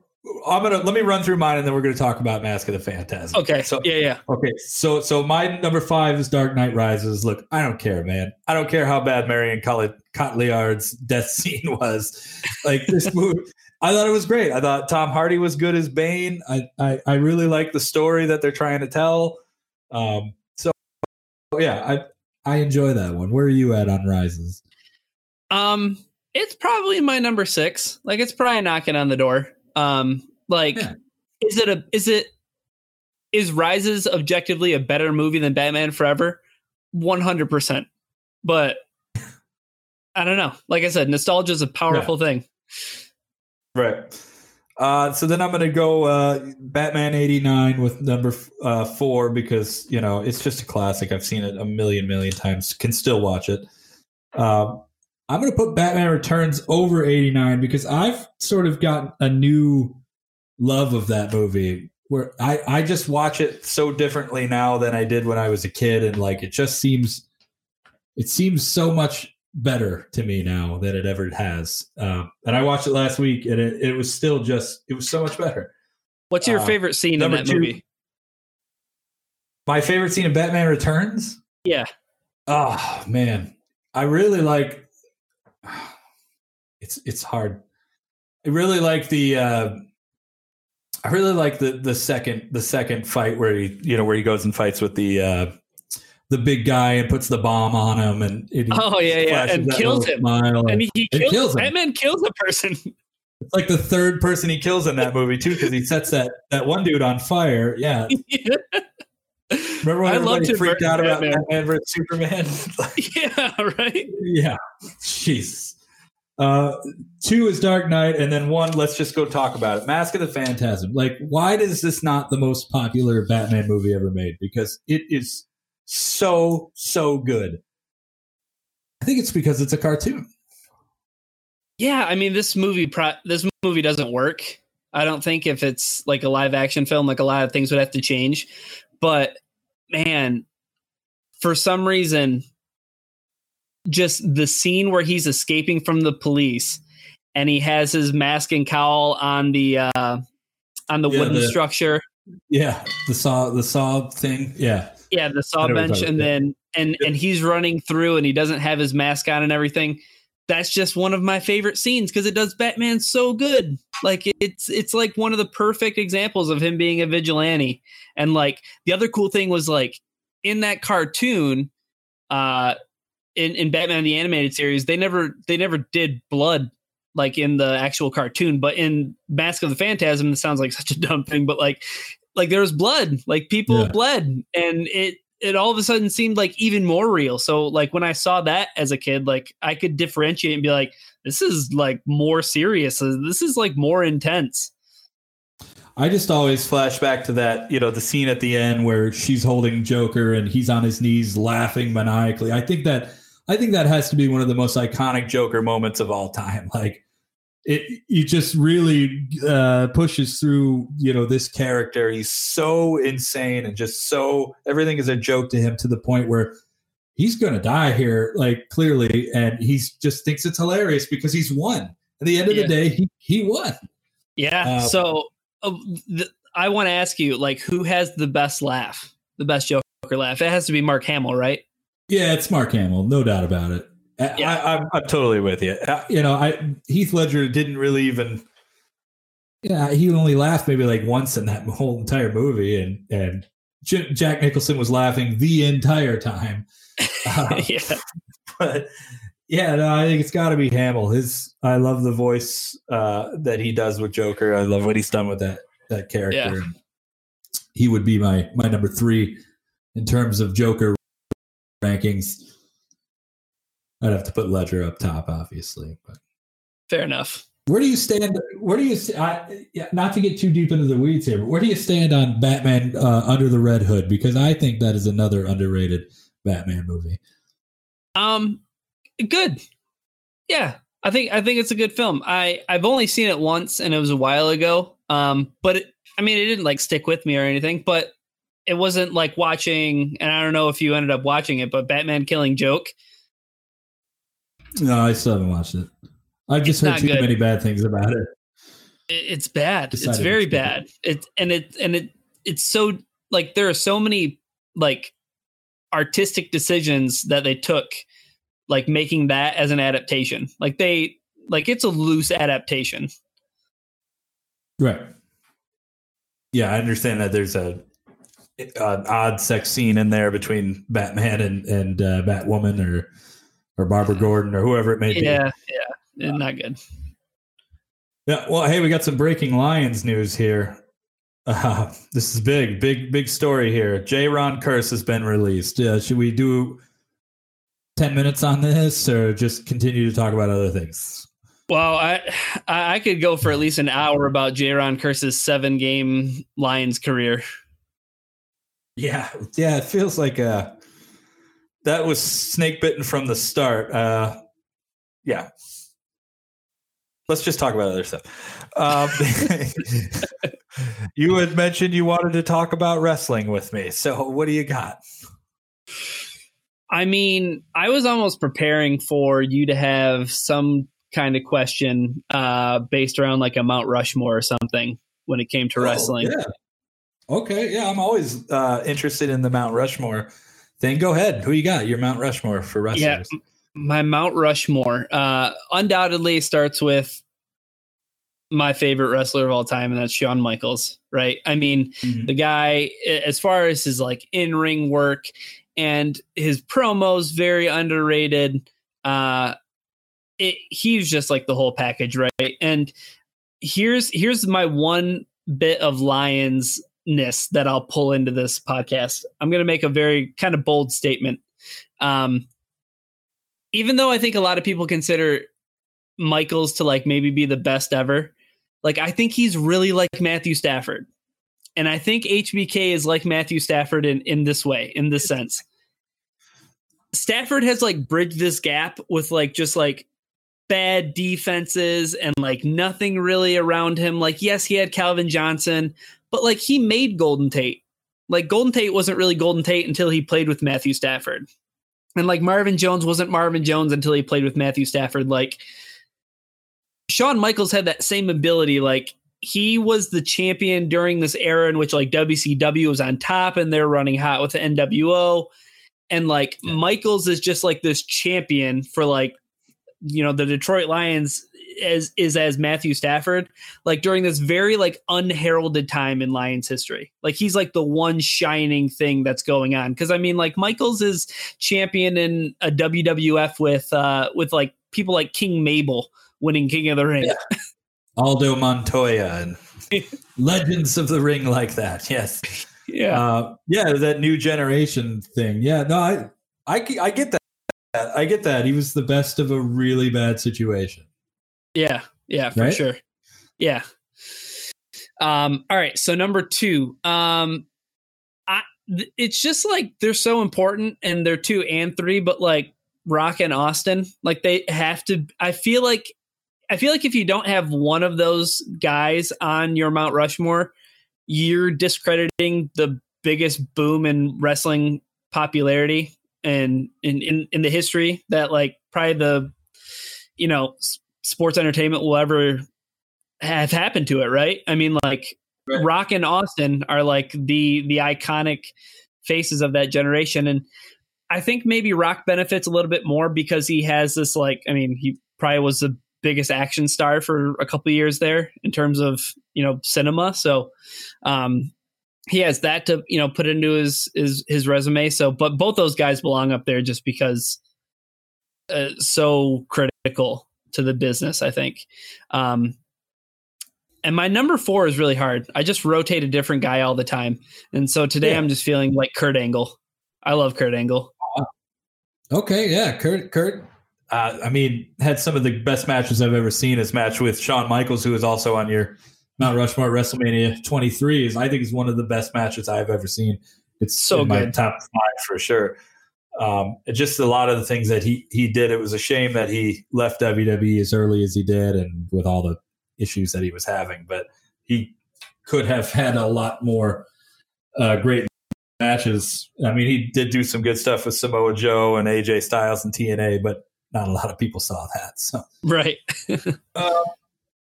I'm gonna let me run through mine, and then we're gonna talk about Mask of the Phantasm. Okay, So yeah, yeah. Okay, so so my number five is Dark Knight Rises. Look, I don't care, man. I don't care how bad Marion Cotillard- Cotillard's death *laughs* scene was. Like this *laughs* movie, I thought it was great. I thought Tom Hardy was good as Bane. I I, I really like the story that they're trying to tell. Um, so yeah, I I enjoy that one. Where are you at on Rises? Um, it's probably my number six. Like it's probably knocking on the door. Um, like yeah. is it a is it is Rises objectively a better movie than Batman Forever? One hundred percent. But I don't know. Like I said, nostalgia is a powerful yeah. thing. Right. Uh, so then I'm going to go uh, Batman 89 with number uh, four because, you know, it's just a classic. I've seen it a million, million times, can still watch it. Um, I'm going to put Batman Returns over 89 because I've sort of got a new love of that movie where I, I just watch it so differently now than I did when I was a kid. And like, it just seems, it seems so much better to me now than it ever has. Um, and I watched it last week, and it, it was still just it was so much better. What's your uh, favorite scene in that two, movie? My favorite scene in Batman Returns. Yeah. Oh man, I really like. *sighs* It's it's hard. I really like the. Uh, I really like the the second the second fight where he you know where he goes and fights with the uh, the big guy and puts the bomb on him and it, oh yeah yeah and kills him and he, he kills, kills him. Batman kills a person. *laughs* It's like the third person he kills in that movie too because he sets that that one dude on fire. Yeah. *laughs* yeah. Remember when I everybody freaked out about Batman, Batman versus Superman? *laughs* *laughs* yeah, right. Yeah, jeez. Uh, two is Dark Knight, and then one. Let's just go talk about it. Mask of the Phantasm. Like, why is this not the most popular Batman movie ever made? Because it is so so good. I think it's because it's a cartoon. Yeah, I mean this movie pro- this movie doesn't work. I don't think if it's like a live action film like a lot of things would have to change. But man, for some reason just the scene where he's escaping from the police and he has his mask and cowl on the uh on the yeah, wooden the, structure. Yeah, the saw the saw thing. Yeah. Yeah, the saw bench, and then and and he's running through, and he doesn't have his mask on and everything. That's just one of my favorite scenes because it does Batman so good. Like it's it's like one of the perfect examples of him being a vigilante. And like the other cool thing was like in that cartoon, uh, in in Batman the animated series, they never they never did blood like in the actual cartoon, but in Mask of the Phantasm, it sounds like such a dumb thing, but like like there was blood, like people yeah. bled, and it it all of a sudden seemed like even more real. So like when I saw that as a kid, like I could differentiate and be like, this is like more serious. Uh, this is like more intense. I just always flash back to that, you know, the scene at the end where she's holding Joker and he's on his knees laughing maniacally. I think that I think that has to be one of the most iconic Joker moments of all time. *laughs* Like it it just really uh, pushes through you know this character. He's so insane and just so everything is a joke to him to the point where he's gonna die here like clearly. And he just thinks it's hilarious because he's won. At the end of yeah. the day he, he won. Yeah uh, so uh, th- i want to ask you like who has the best laugh? The best joker laugh? It has to be mark hamill right? Yeah it's mark hamill no doubt about it yeah. I, am I'm totally with you. Uh, you know, I Heath Ledger didn't really even. Yeah, he only laughed maybe like once in that *laughs* whole entire movie, and and J- Jack Nicholson was laughing the entire time. *laughs* Uh, yeah, *laughs* but yeah, no, I think it's got to be Hamill. His, I love the voice uh, that he does with Joker. I love what he's done with that that character. Yeah. He would be my my number three in terms of Joker rankings. I'd have to put Ledger up top, obviously. But fair enough. Where do you stand? Where do you? I, not to get too deep into the weeds here, but where do you stand on Batman uh, Under the Red Hood? Because I think that is another underrated Batman movie. Um, good. Yeah, I think I think it's a good film. I I've only seen it once, and it was a while ago. Um, but it, I mean, it didn't like stick with me or anything. But it wasn't like watching. And I don't know if you ended up watching it, but Batman Killing Joke no, I still haven't watched it. I've just it's heard too good. many bad things about it. It's bad. It's very bad. It and it and it it's so like there are so many like artistic decisions that they took like making that as an adaptation. Like they like it's a loose adaptation. Right. Yeah, I understand that there's a an odd sex scene in there between Batman and and uh, Batwoman or or Barbara Gordon or whoever it may be. Yeah, yeah, not good. Yeah. Well, hey, we got some breaking Lions news here. *laughs* Uh, this is big, big, big story here. Jayron Kearse has been released. Uh, should we do ten minutes on this, or just continue to talk about other things? Well, I I could go for at least an hour about Jayron Kearse's seven game Lions career. Yeah, yeah, it feels like uh that was snake bitten from the start. Uh yeah. Let's just talk about other stuff. Um, *laughs* you had mentioned you wanted to talk about wrestling with me. So what do you got? I mean, I was almost preparing for you to have some kind of question uh, based around like a Mount Rushmore or something when it came to oh, wrestling. Yeah. Okay. Yeah, I'm always uh, interested in the Mount Rushmore thing. Go ahead. Who you got? Your Mount Rushmore for wrestlers. Yeah, my Mount Rushmore uh, undoubtedly starts with my favorite wrestler of all time, and that's Shawn Michaels. Right? I mean, mm-hmm. the guy, as far as his like in ring work and his promos, very underrated. Uh, it, he's just like the whole package, right? And here's here's my one bit of Lions ness that I'll pull into this podcast. I'm going to make a very kind of bold statement. Um, even though I think a lot of people consider Michaels to like maybe be the best ever, like I think he's really like Matthew Stafford. And I think HBK is like Matthew Stafford in, in this way, in this sense. Stafford has like bridged this gap with like just like bad defenses and like nothing really around him. Like, yes, he had Calvin Johnson, but like he made Golden Tate. Like Golden Tate wasn't really Golden Tate until he played with Matthew Stafford. And like Marvin Jones wasn't Marvin Jones until he played with Matthew Stafford. Like Shawn Michaels had that same ability. Like he was the champion during this era in which like WCW was on top and they're running hot with the NWO. And like yeah. Michaels is just like this champion for like you know the Detroit Lions as is as Matthew Stafford like during this very like unheralded time in Lions history. Like he's like the one shining thing that's going on cuz I mean like Michaels is champion in a WWF with uh with like people like King Mabel winning King of the Ring. Yeah. Aldo Montoya and *laughs* legends of the ring like that. Yes. Yeah. Uh, yeah, that new generation thing. Yeah, no I I I get that I get that. He was the best of a really bad situation. Yeah, yeah, for right? sure. Yeah. Um, all right. So number two, um, I, it's just like they're so important and they're two and three, but like Rock and Austin, like they have to, I feel like, I feel like if you don't have one of those guys on your Mount Rushmore, you're discrediting the biggest boom in wrestling popularity and in, in in the history that like probably the you know sports entertainment will ever have happened to it right i mean like right. rock and austin are like the the iconic faces of that generation and i think maybe rock benefits a little bit more because he has this like i mean he probably was the biggest action star for a couple years there in terms of you know cinema so um he has that to you know put into his his his resume. So, but both those guys belong up there just because uh, so critical to the business. I think. Um, and my number four is really hard. I just rotate a different guy all the time, and so today yeah. I'm just feeling like Kurt Angle. I love Kurt Angle. Okay, yeah, Kurt. Kurt. Uh, I mean, had some of the best matches I've ever seen. His match with Shawn Michaels, who is also on your Mount Rushmore WrestleMania 23 is I think is one of the best matches I've ever seen. It's so good. my top five for sure. Um, just a lot of the things that he he did. It was a shame that he left WWE as early as he did, and with all the issues that he was having. But he could have had a lot more uh, great matches. I mean, he did do some good stuff with Samoa Joe and AJ Styles and TNA, but not a lot of people saw that. So right. uh,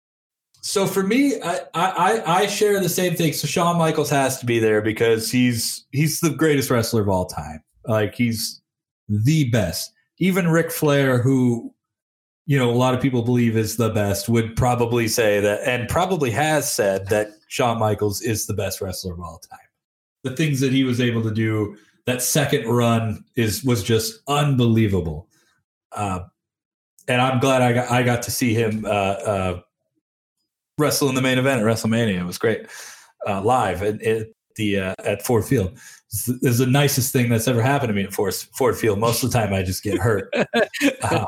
*laughs* so for me, I, I I share the same thing. So Shawn Michaels has to be there because he's he's the greatest wrestler of all time. Like he's the best. Even Ric Flair, who you know, a lot of people believe is the best, would probably say that, and probably has said that Shawn Michaels is the best wrestler of all time. The things that he was able to do, that second run is was just unbelievable. Uh, and I'm glad I got I got to see him uh, uh, wrestle in the main event at WrestleMania. It was great uh, live at, at the uh, at Ford Field. It's the nicest thing that's ever happened to me at Ford, Ford Field. Most of the time, I just get hurt. *laughs* Uh,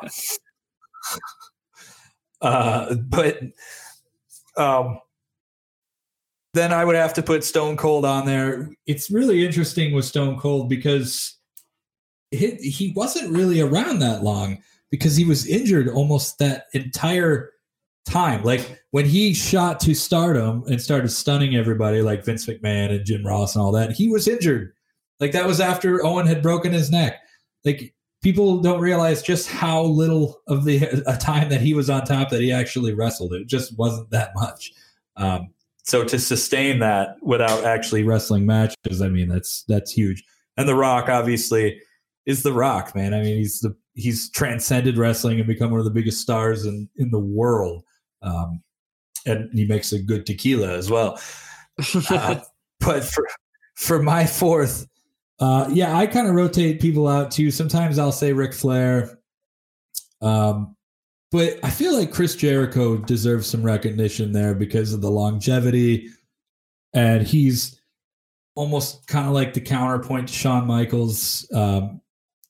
uh, but um, then I would have to put Stone Cold on there. It's really interesting with Stone Cold because he, he wasn't really around that long because he was injured almost that entire time. Like when he shot to stardom and started stunning everybody, like Vince McMahon and Jim Ross and all that, he was injured. Like that was after Owen had broken his neck. Like people don't realize just how little of the a time that he was on top that he actually wrestled. It just wasn't that much. Um, so to sustain that without actually wrestling matches, I mean that's that's huge. And The Rock obviously is The Rock, man. I mean he's the he's transcended wrestling and become one of the biggest stars in in the world. Um, and he makes a good tequila as well. *laughs* Uh, but for for my fourth, uh, yeah, I kind of rotate people out too. Sometimes I'll say Ric Flair, um, but I feel like Chris Jericho deserves some recognition there because of the longevity, and he's almost kind of like the counterpoint to Shawn Michaels, um,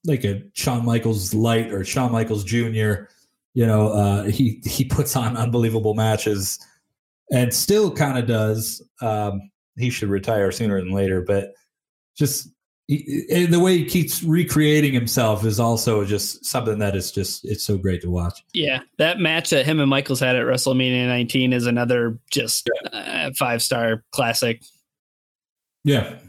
like a Shawn Michaels light or Shawn Michaels Jr. You know, uh, he he puts on unbelievable matches, and still kind of does. Um, he should retire sooner than later, but just he, the way he keeps recreating himself is also just something that is just it's so great to watch. Yeah, that match that him and Michaels had at WrestleMania 19 is another just yeah. uh, five star classic. Yeah,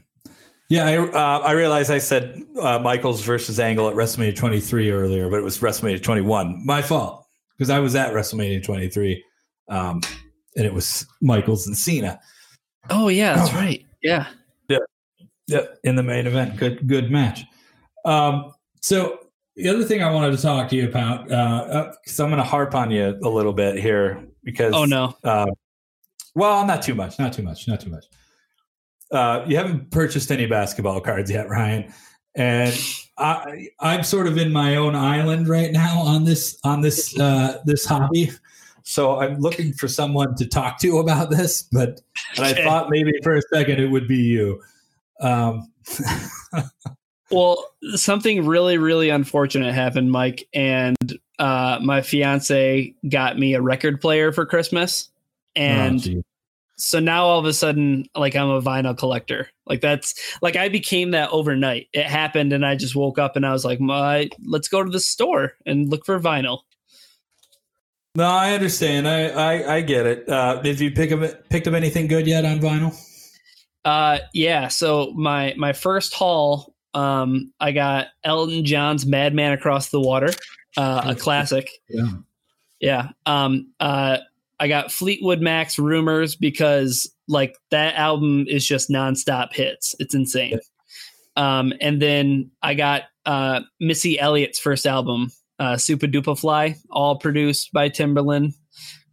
yeah. I uh, I realized I said uh, Michaels versus Angle at WrestleMania 23 earlier, but it was WrestleMania 21. My fault because I was at WrestleMania 23, um, and it was Michaels and Cena. Oh yeah, that's *clears throat* right. Yeah. Yeah, in the main event. Good, good match. Um, so the other thing I wanted to talk to you about, because uh, uh, I'm going to harp on you a little bit here, because oh no, uh, well, not too much, not too much, not too much. Uh, you haven't purchased any basketball cards yet, Ryan, and I, I'm sort of in my own island right now on this on this uh, this hobby. So I'm looking for someone to talk to about this, but and I thought maybe for a second it would be you. Um, well, something really, really unfortunate happened, Mike, and uh, my fiance got me a record player for Christmas, and oh, so now all of a sudden, like I'm a vinyl collector. Like that's like I became that overnight. It happened, and I just woke up and I was like, "My, let's go to the store and look for vinyl." No, I understand. I I, I get it. Uh, did you pick up picked up anything good yet on vinyl? Uh, yeah. So my my first haul, um, I got Elton John's "Madman Across the Water," uh, a classic. Yeah. Yeah. Um. Uh. I got Fleetwood Mac's "Rumors" because like that album is just nonstop hits. It's insane. Um. And then I got uh Missy Elliott's first album, uh, "Supa Dupa Fly," all produced by Timbaland.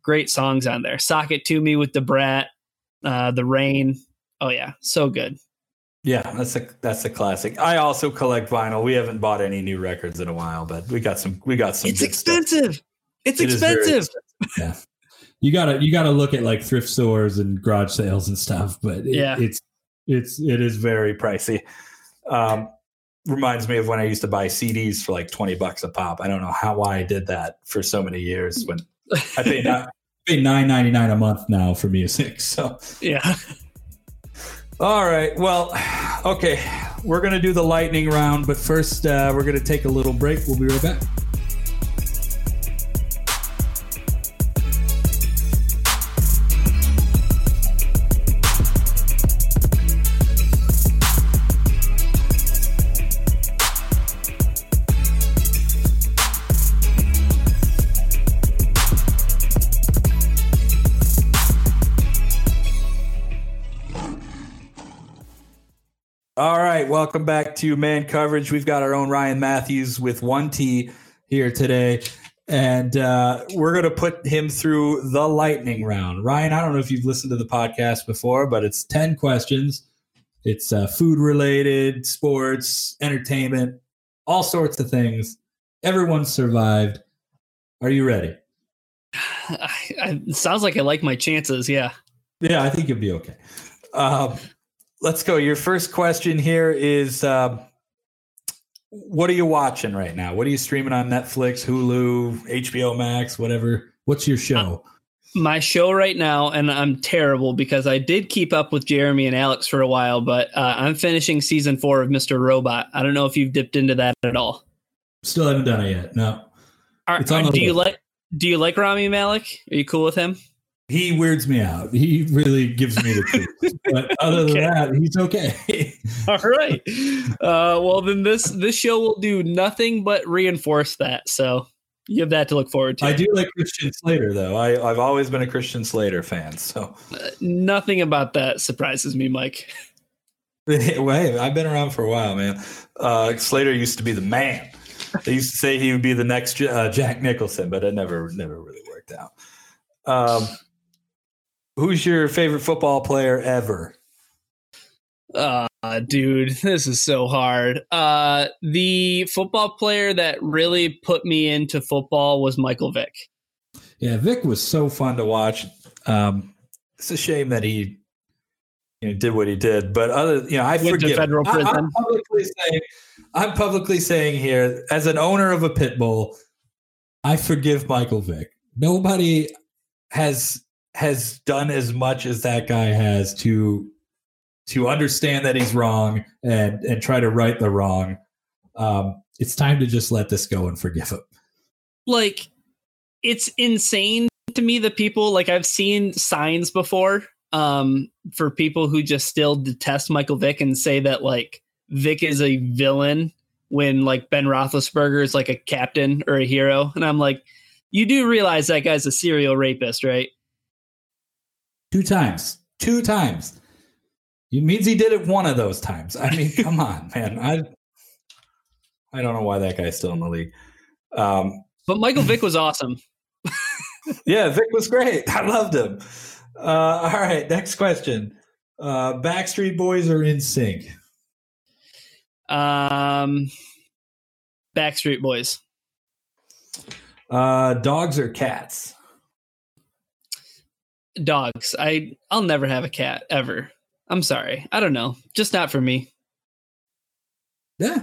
Great songs on there. "Sock It to Me" with Da Brat, uh, "The Rain." Oh yeah, so good. Yeah, that's a that's a classic. I also collect vinyl. We haven't bought any new records in a while, but we got some. We got some. It's expensive. Stuff. It's it expensive. expensive. Yeah, you gotta you gotta look at like thrift stores and garage sales and stuff. But it, yeah, it's it's it is very pricey. Um, reminds me of when I used to buy CDs for like twenty bucks a pop. I don't know how why I did that for so many years. When I pay *laughs* not, pay nine ninety nine a month now for music. So yeah. All right. Well, okay. We're going to do the lightning round, but first, uh, we're going to take a little break. We'll be right back. Welcome back to Man Coverage. We've got our own Ryan Mathews with one T here today. and uh, we're going to put him through the lightning round. Ryan, I don't know if you've listened to the podcast before, but it's 10 questions. It's uh, food related, sports, entertainment, all sorts of things. Everyone survived. Are you ready? *sighs* I, I, it sounds like I like my chances. Yeah. Yeah, I think you'll be okay. Um, let's go. Your first question here is uh, What are you watching right now? What are you streaming on Netflix, Hulu, HBO Max, whatever? What's your show? Uh, my show right now, and I'm terrible because I did keep up with Jeremy and Alex for a while, but uh, I'm finishing season four of Mr. Robot. I don't know if you've dipped into that at all. Still haven't done it yet. No. Are, are, do you like Do you like Rami Malek? Are you cool with him? He weirds me out. He really gives me the truth. *laughs* but other okay. than that, he's okay. *laughs* All right. Uh, well, then this this show will do nothing but reinforce that. So you have that to look forward to. I do like Christian Slater, though. I, I've always been a Christian Slater fan. So uh, nothing about that surprises me, Mike. *laughs* Wait, I've been around for a while, man. Uh, Slater used to be the man. They used to say he would be the next uh, Jack Nicholson, but it never never really worked out. Um, who's your favorite football player ever? Uh, dude, *laughs* this is so hard. Uh, the football player that really put me into football was Michael Vick. Yeah, Vick was so fun to watch. Um, it's a shame that he you know, did what he did, but other, you know, I Went forgive. Federal prison. I, I'm publicly saying, I'm publicly saying here, as an owner of a pit bull, I forgive Michael Vick. Nobody has has done as much as that guy has to to understand that he's wrong and and try to right the wrong. Um, it's time to just let this go and forgive him. Like, it's insane to me that people like I've seen signs before um, for people who just still detest Michael Vick and say that like Vick is a villain when like Ben Roethlisberger is like a captain or a hero, and I'm like, you do realize that guy's a serial rapist, right? Two times, two times. It means he did it one of those times. I mean, come on, *laughs* man. I I don't know why that guy's still in the league. Um, but Michael Vick was awesome. *laughs* yeah, Vick was great. I loved him. Uh, all right, next question. Uh, Backstreet Boys are NSYNC. Um, Backstreet Boys. Uh, dogs or cats? Dogs. I I'll never have a cat ever. I'm sorry. I don't know. Just not for me. Yeah.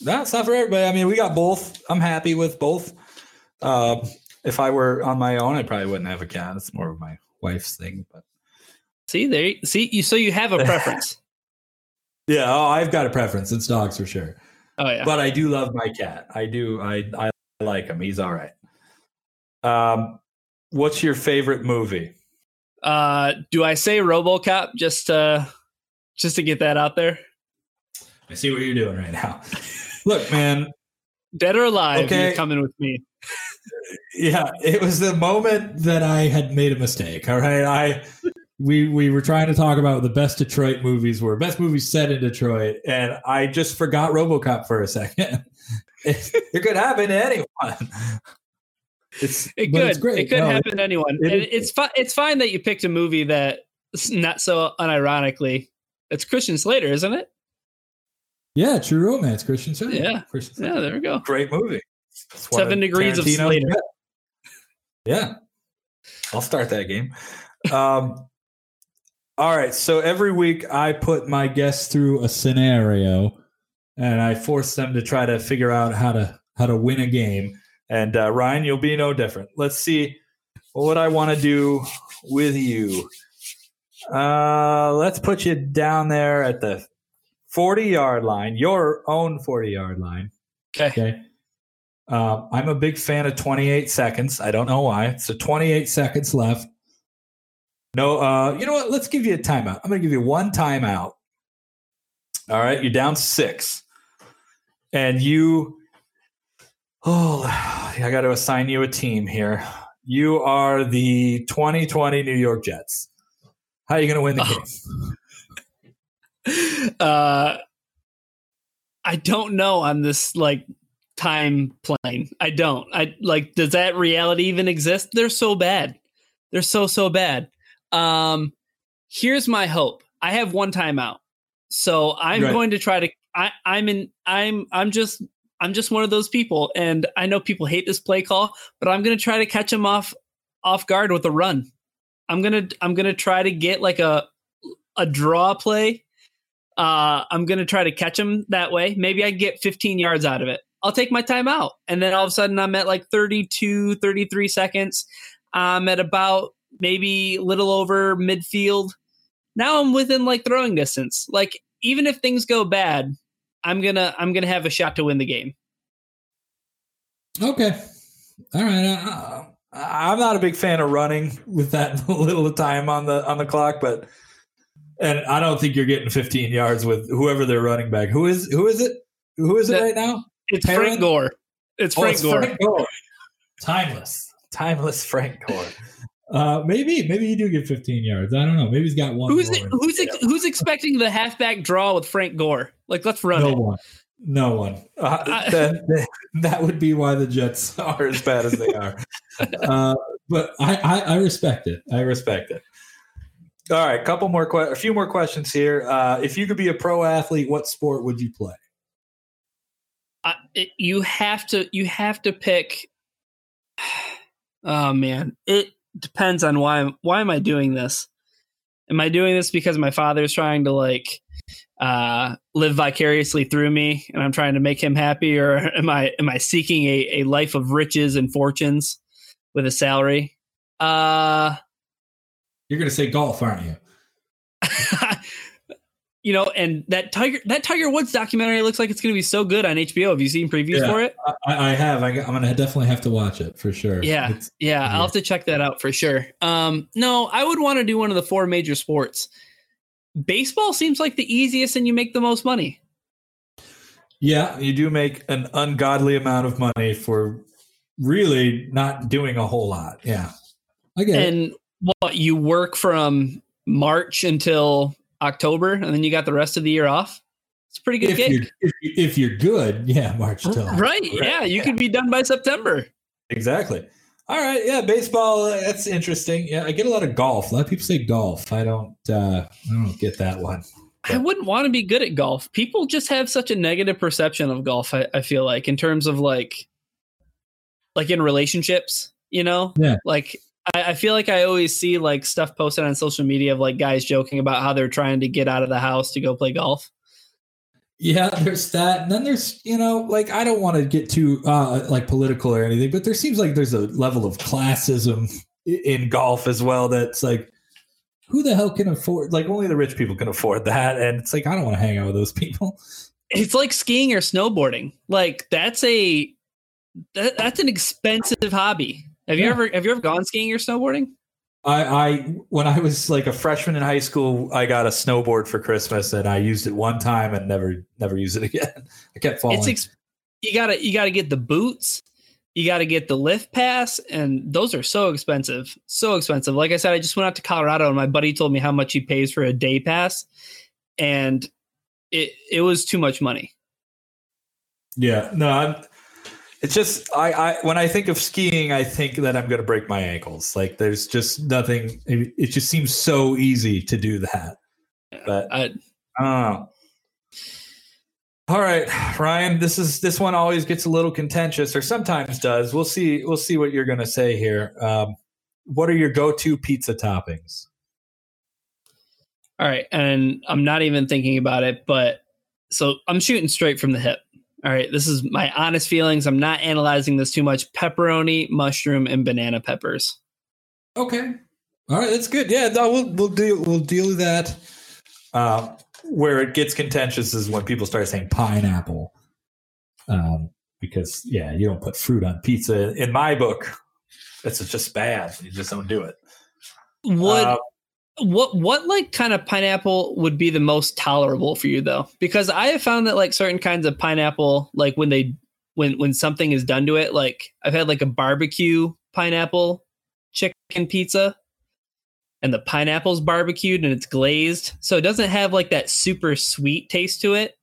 That's not for everybody. I mean, we got both. I'm happy with both. Uh, if I were on my own, I probably wouldn't have a cat. It's more of my wife's thing. But see there, see you. So you have a *laughs* preference. yeah. Oh, I've got a preference. It's dogs for sure. Oh yeah. But I do love my cat. I do. I I like him. He's all right. Um, what's your favorite movie? Uh, do I say RoboCop just to just to get that out there? I see what you're doing right now. Look, man, dead or alive, okay. you're coming with me. yeah, it was the moment that I had made a mistake. All right, I we we were trying to talk about the best Detroit movies were best movies set in Detroit, and I just forgot RoboCop for a second. it, *laughs* it could happen to anyone. It's *laughs* it could it's it could no, happen to anyone. It, it, it's fine. It's fine that you picked a movie that not so unironically. It's Christian Slater, isn't it? Yeah, True Romance, Christian Slater. Yeah, Christian Slater. yeah. There we go. Great movie. Seven Degrees of Slater. Yeah, I'll start that game. Um, all right. So every week I put my guests through a scenario, and I force them to try to figure out how to how to win a game. And uh, Ryan, you'll be no different. Let's see what I want to do with you. Uh, let's put you down there at the 40 yard line, your own 40 yard line. Okay. Okay. Uh, I'm a big fan of 28 seconds. I don't know why. So 28 seconds left. No, uh, you know what? Let's give you a timeout. I'm going to give you one timeout. All right. You're down six. And you Oh, I got to assign you a team here. You are the 2020 New York Jets. How are you going to win the game? *laughs* Uh, I don't know on this like time plane. I don't. I like. Does that reality even exist? They're so bad. They're so so bad. Um, here's my hope. I have one timeout, so I'm Right. going to try to. I, I'm in. I'm. I'm just. I'm just one of those people, and I know people hate this play call, but I'm to try to catch them off off guard with a run. I'm gonna. I'm gonna try to get like a a draw play. Uh, I'm gonna try to catch him that way. Maybe I get 15 yards out of it. I'll take my time out, and then all of a sudden I'm at like 32, 33 seconds. I'm at about maybe a little over midfield. Now I'm within like throwing distance. Like even if things go bad, I'm gonna I'm gonna have a shot to win the game. Okay. All right. Uh, I'm not a big fan of running with that *laughs* little time on the on the clock, but and I don't think you're getting 15 yards with whoever they're running back. Who is who is it? Who is it That- right now? It's Perine? Frank Gore. It's Oh, it's Gore. Frank Gore. Timeless, timeless Frank Gore. *laughs* Uh, maybe maybe you do get 15 yards. I don't know. Maybe he's got one. Who's more. who's ex- who's expecting the halfback draw with Frank Gore? Like let's run no it. one. No one. Uh, I- *laughs* that, that would be why the Jets *laughs* are as bad as they *laughs* are. uh, but I, I, I respect it. I respect it. All right, couple more, que- a few more questions here. Uh, if you could be a pro athlete, what sport would you play? I, it, you have to you have to pick *sighs* oh man it depends on why why am i doing this? Am i doing this because my father is trying to like uh live vicariously through me and i'm trying to make him happy? Or *laughs* am i am i seeking a, a life of riches and fortunes with a salary? Uh You're going to say golf, aren't you? *laughs* you know and that tiger that tiger woods documentary looks like it's going to be so good on hbo have you seen previews Yeah. for it I, I have. I, am going to definitely have to watch it for sure. Yeah. It's- Yeah, Yeah. I'll have to check that out for sure. Um, no, I would want to do one of the four major sports. Baseball seems like the easiest and you make the most money. yeah, you do make an ungodly amount of money for really not doing a whole lot. Yeah. I get it. And what you work from March until October and then you got the rest of the year off. It's a pretty good If gig. you're, if, if you're good, *laughs* yeah, March till Right. Yeah, you could be done by September. Exactly. All right. Yeah, baseball. uh, That's interesting. Yeah, I get a lot of golf. A lot of people say golf. I don't. uh I don't get that one. I wouldn't want to be good at golf. People just have such a negative perception of golf, I, I feel like, in terms of like like in relationships, you know? Yeah. Like I, I feel like I always see like stuff posted on social media of like guys joking about how they're trying to get out of the house to go play golf. Yeah, there's that, and then there's you know, like I don't want to get too uh like political or anything, but there seems like there's a level of classism in golf as well. That's like, who the hell can afford? Like only the rich people can afford that, and it's like I don't want to hang out with those people. It's like skiing or snowboarding. Like that's a that, that's an expensive hobby. Have you ever have you ever gone skiing or snowboarding? I, I when I was like a freshman in high school, I got a snowboard for Christmas, and I used it one time and never never used it *laughs* again. I kept falling. It's ex- you gotta you gotta get the boots, you gotta get the lift pass, and those are so expensive, so expensive. Like I said, I just went out to Colorado, and my buddy told me how much he pays for a day pass, and it it was too much money. Yeah, no, I'm, it's just I, I when I think of skiing, I think that I'm going to break my ankles. Like there's just nothing. It, it just seems so easy to do that. But I, I don't know. All right, Ryan. This is this one always gets a little contentious, or sometimes does. We'll see. We'll see what you're going to say here. Um, what are your go-to pizza toppings? all right, and I'm not even thinking about it, but so I'm shooting straight from the hip. All right, this is my honest feelings. I'm not analyzing this too much. Pepperoni, mushroom, and banana peppers. Okay. All right, that's good. Yeah, no, we'll we'll deal we'll deal with that. Uh, where it gets contentious is when people start saying pineapple, um, because yeah, you don't put fruit on pizza. In my book, that's just bad. You just don't do it. Would Uh, what what like kind of pineapple would be the most tolerable for you though because i have found that like certain kinds of pineapple like when they when when something is done to it like i've had like a barbecue pineapple chicken pizza and the pineapple's barbecued and it's glazed so it doesn't have like that super sweet taste to it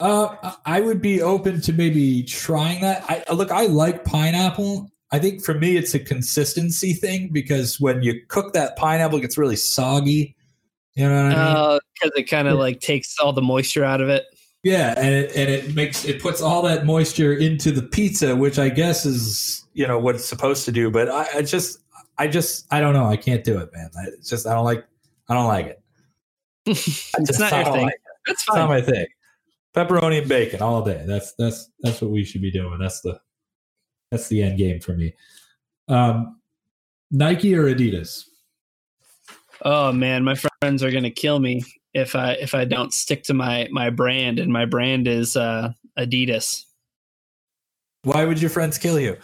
Uh, I would be open to maybe trying that. I look, I like pineapple. I think for me, it's a consistency thing because when you cook that pineapple, it gets really soggy. You know what I mean? Because uh, it kind of like takes all the moisture out of it. Yeah, and it, and it makes it puts all that moisture into the pizza, which I guess is you know what it's supposed to do. But I, I just, I just, I don't know. I can't do it, man. I, it's just I don't like, I don't like it. *laughs* it's not your thing. Like That's fine. It's not my thing. Pepperoni and bacon all day. That's that's that's what we should be doing. That's the that's the end game for me. Um, Nike or Adidas? Oh man, my friends are gonna kill me if I if I don't stick to my my brand, and my brand is uh, Adidas. Why would your friends kill you?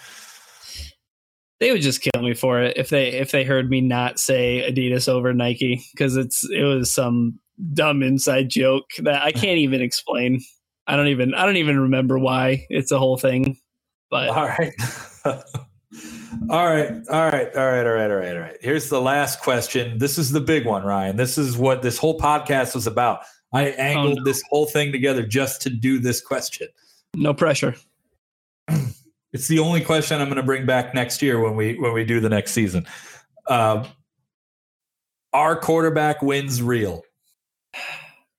They would just kill me for it if they if they heard me not say Adidas over Nike because it's it was some dumb inside joke that I can't even explain. I don't even I don't even remember why. It's a whole thing. But all right. *laughs* all right. All right. All right. All right. All right. All right. Here's the last question. This is the big one, Ryan. This is what this whole podcast was about. I angled oh, no. this whole thing together just to do this question. No pressure. *clears throat* It's the only question I'm going to bring back next year when we when we do the next season. Uh, our quarterback wins real?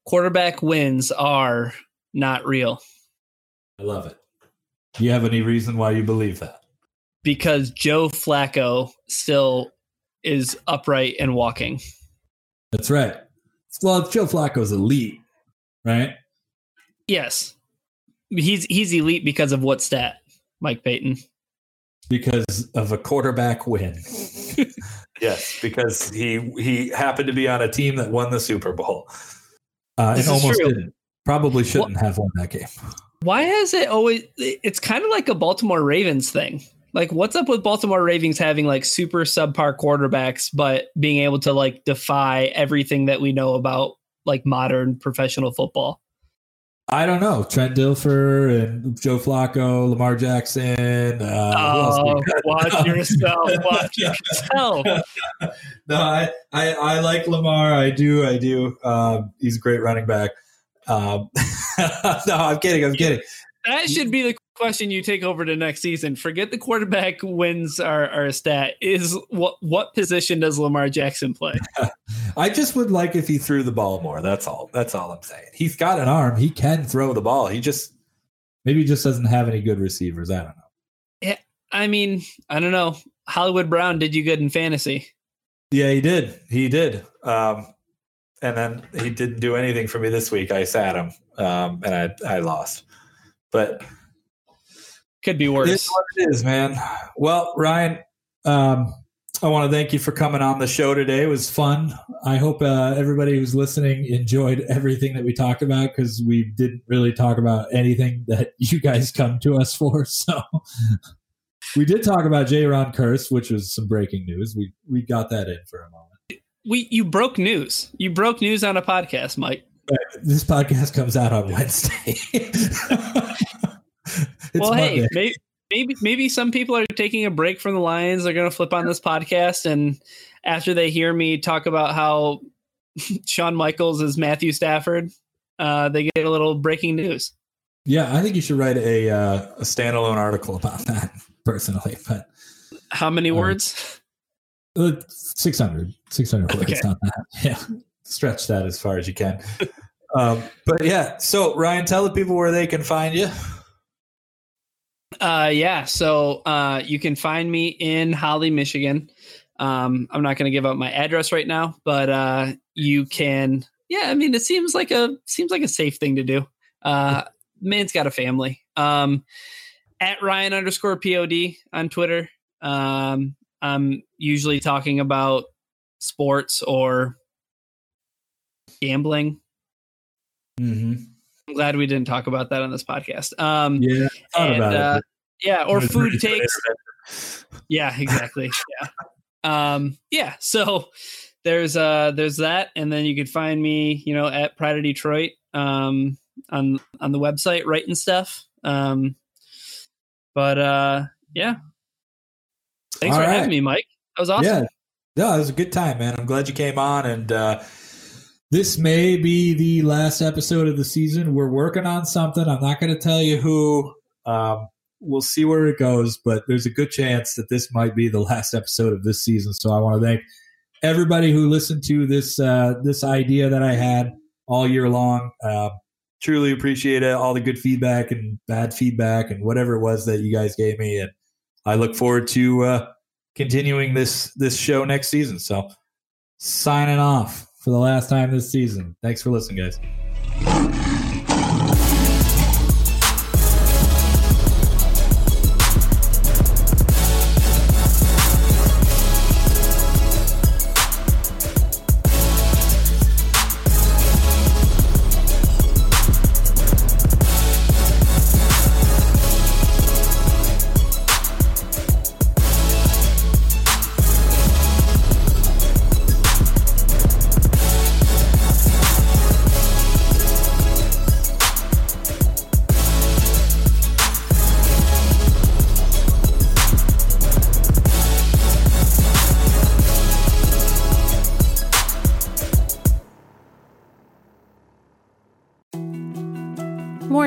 Quarterback wins are not real. I love it. Do you have any reason why you believe that? Because Joe Flacco still is upright and walking. That's right. Well, Joe Flacco's elite, right? Yes. He's he's elite because of what stat, Mike Payton? Because of a quarterback win. *laughs* yes, because he he happened to be on a team that won the Super Bowl. Uh, and almost true. didn't. Probably shouldn't have won that game. Why has it always? It's kind of like a Baltimore Ravens thing. Like, what's up with Baltimore Ravens having like super subpar quarterbacks, but being able to like defy everything that we know about like modern professional football? I don't know. Trent Dilfer and Joe Flacco, Lamar Jackson. Uh, oh, watch *laughs* yourself. Watch yourself. *laughs* no, I, I, I like Lamar. I do. I do. Um, he's a great running back. Um, *laughs* no, I'm kidding. I'm kidding. That should be the question you take over to next season. Forget the quarterback wins are, are a stat. Is what what position does Lamar Jackson play? *laughs* I just would like if he threw the ball more. That's all. That's all I'm saying. He's got an arm. He can throw the ball. He just maybe he just doesn't have any good receivers. I don't know. Yeah, I mean, I don't know. Hollywood Brown did you good in fantasy. Yeah, he did. He did. Um, and then he didn't do anything for me this week. I sat him, um, and I I lost. But could be worse. It's what it is, man. Well, Ryan, um, I want to thank you for coming on the show today. It was fun. I hope uh, everybody who's listening enjoyed everything that we talked about because we didn't really talk about anything that *laughs* you guys come to us for. *laughs* So we did talk about Jayron Kearse, which was some breaking news. We we got that in for a moment. We you broke news. You broke news on a podcast, Mike. This podcast comes out on Wednesday. *laughs* well, Monday. hey, maybe, maybe maybe some people are taking a break from the Lions. They're going to flip on this podcast, and after they hear me talk about how *laughs* Shawn Michaels is Matthew Stafford, uh, they get a little breaking news. Yeah, I think you should write a uh, a standalone article about that *laughs* personally. But how many uh, words? Uh, 600, 600 words. Okay. Not that. *laughs* Yeah, stretch that as far as you can. *laughs* um, but yeah, so Ryan, tell the people where they can find you. Uh, yeah. So uh, you can find me in Holly, Michigan. Um, I'm not going to give out my address right now, but uh, you can. Yeah, I mean, it seems like a seems like a safe thing to do. Uh, *laughs* man's got a family. Um, at Ryan underscore pod on Twitter. Um, I'm usually talking about sports or gambling. Mm-hmm. I'm glad we didn't talk about that on this podcast. Um, yeah, and, uh, yeah, or food takes. Yeah, exactly. yeah, um, yeah. So there's uh there's that, and then you can find me, you know, at Pride of Detroit um, on on the website writing stuff. Um, but uh, yeah, thanks All for right. having me, Mike. That was awesome. Yeah, no, it was a good time, man. I'm glad you came on and. uh this may be the last episode of the season. We're working on something. I'm not going to tell you who. Um, we'll see where it goes, but there's a good chance that this might be the last episode of this season. So I want to thank everybody who listened to this uh, this idea that I had all year long. Uh, truly appreciate it, all the good feedback and bad feedback and whatever it was that you guys gave me, and I look forward to uh, continuing this this show next season. So signing off for the last time this season. Thanks for listening, guys.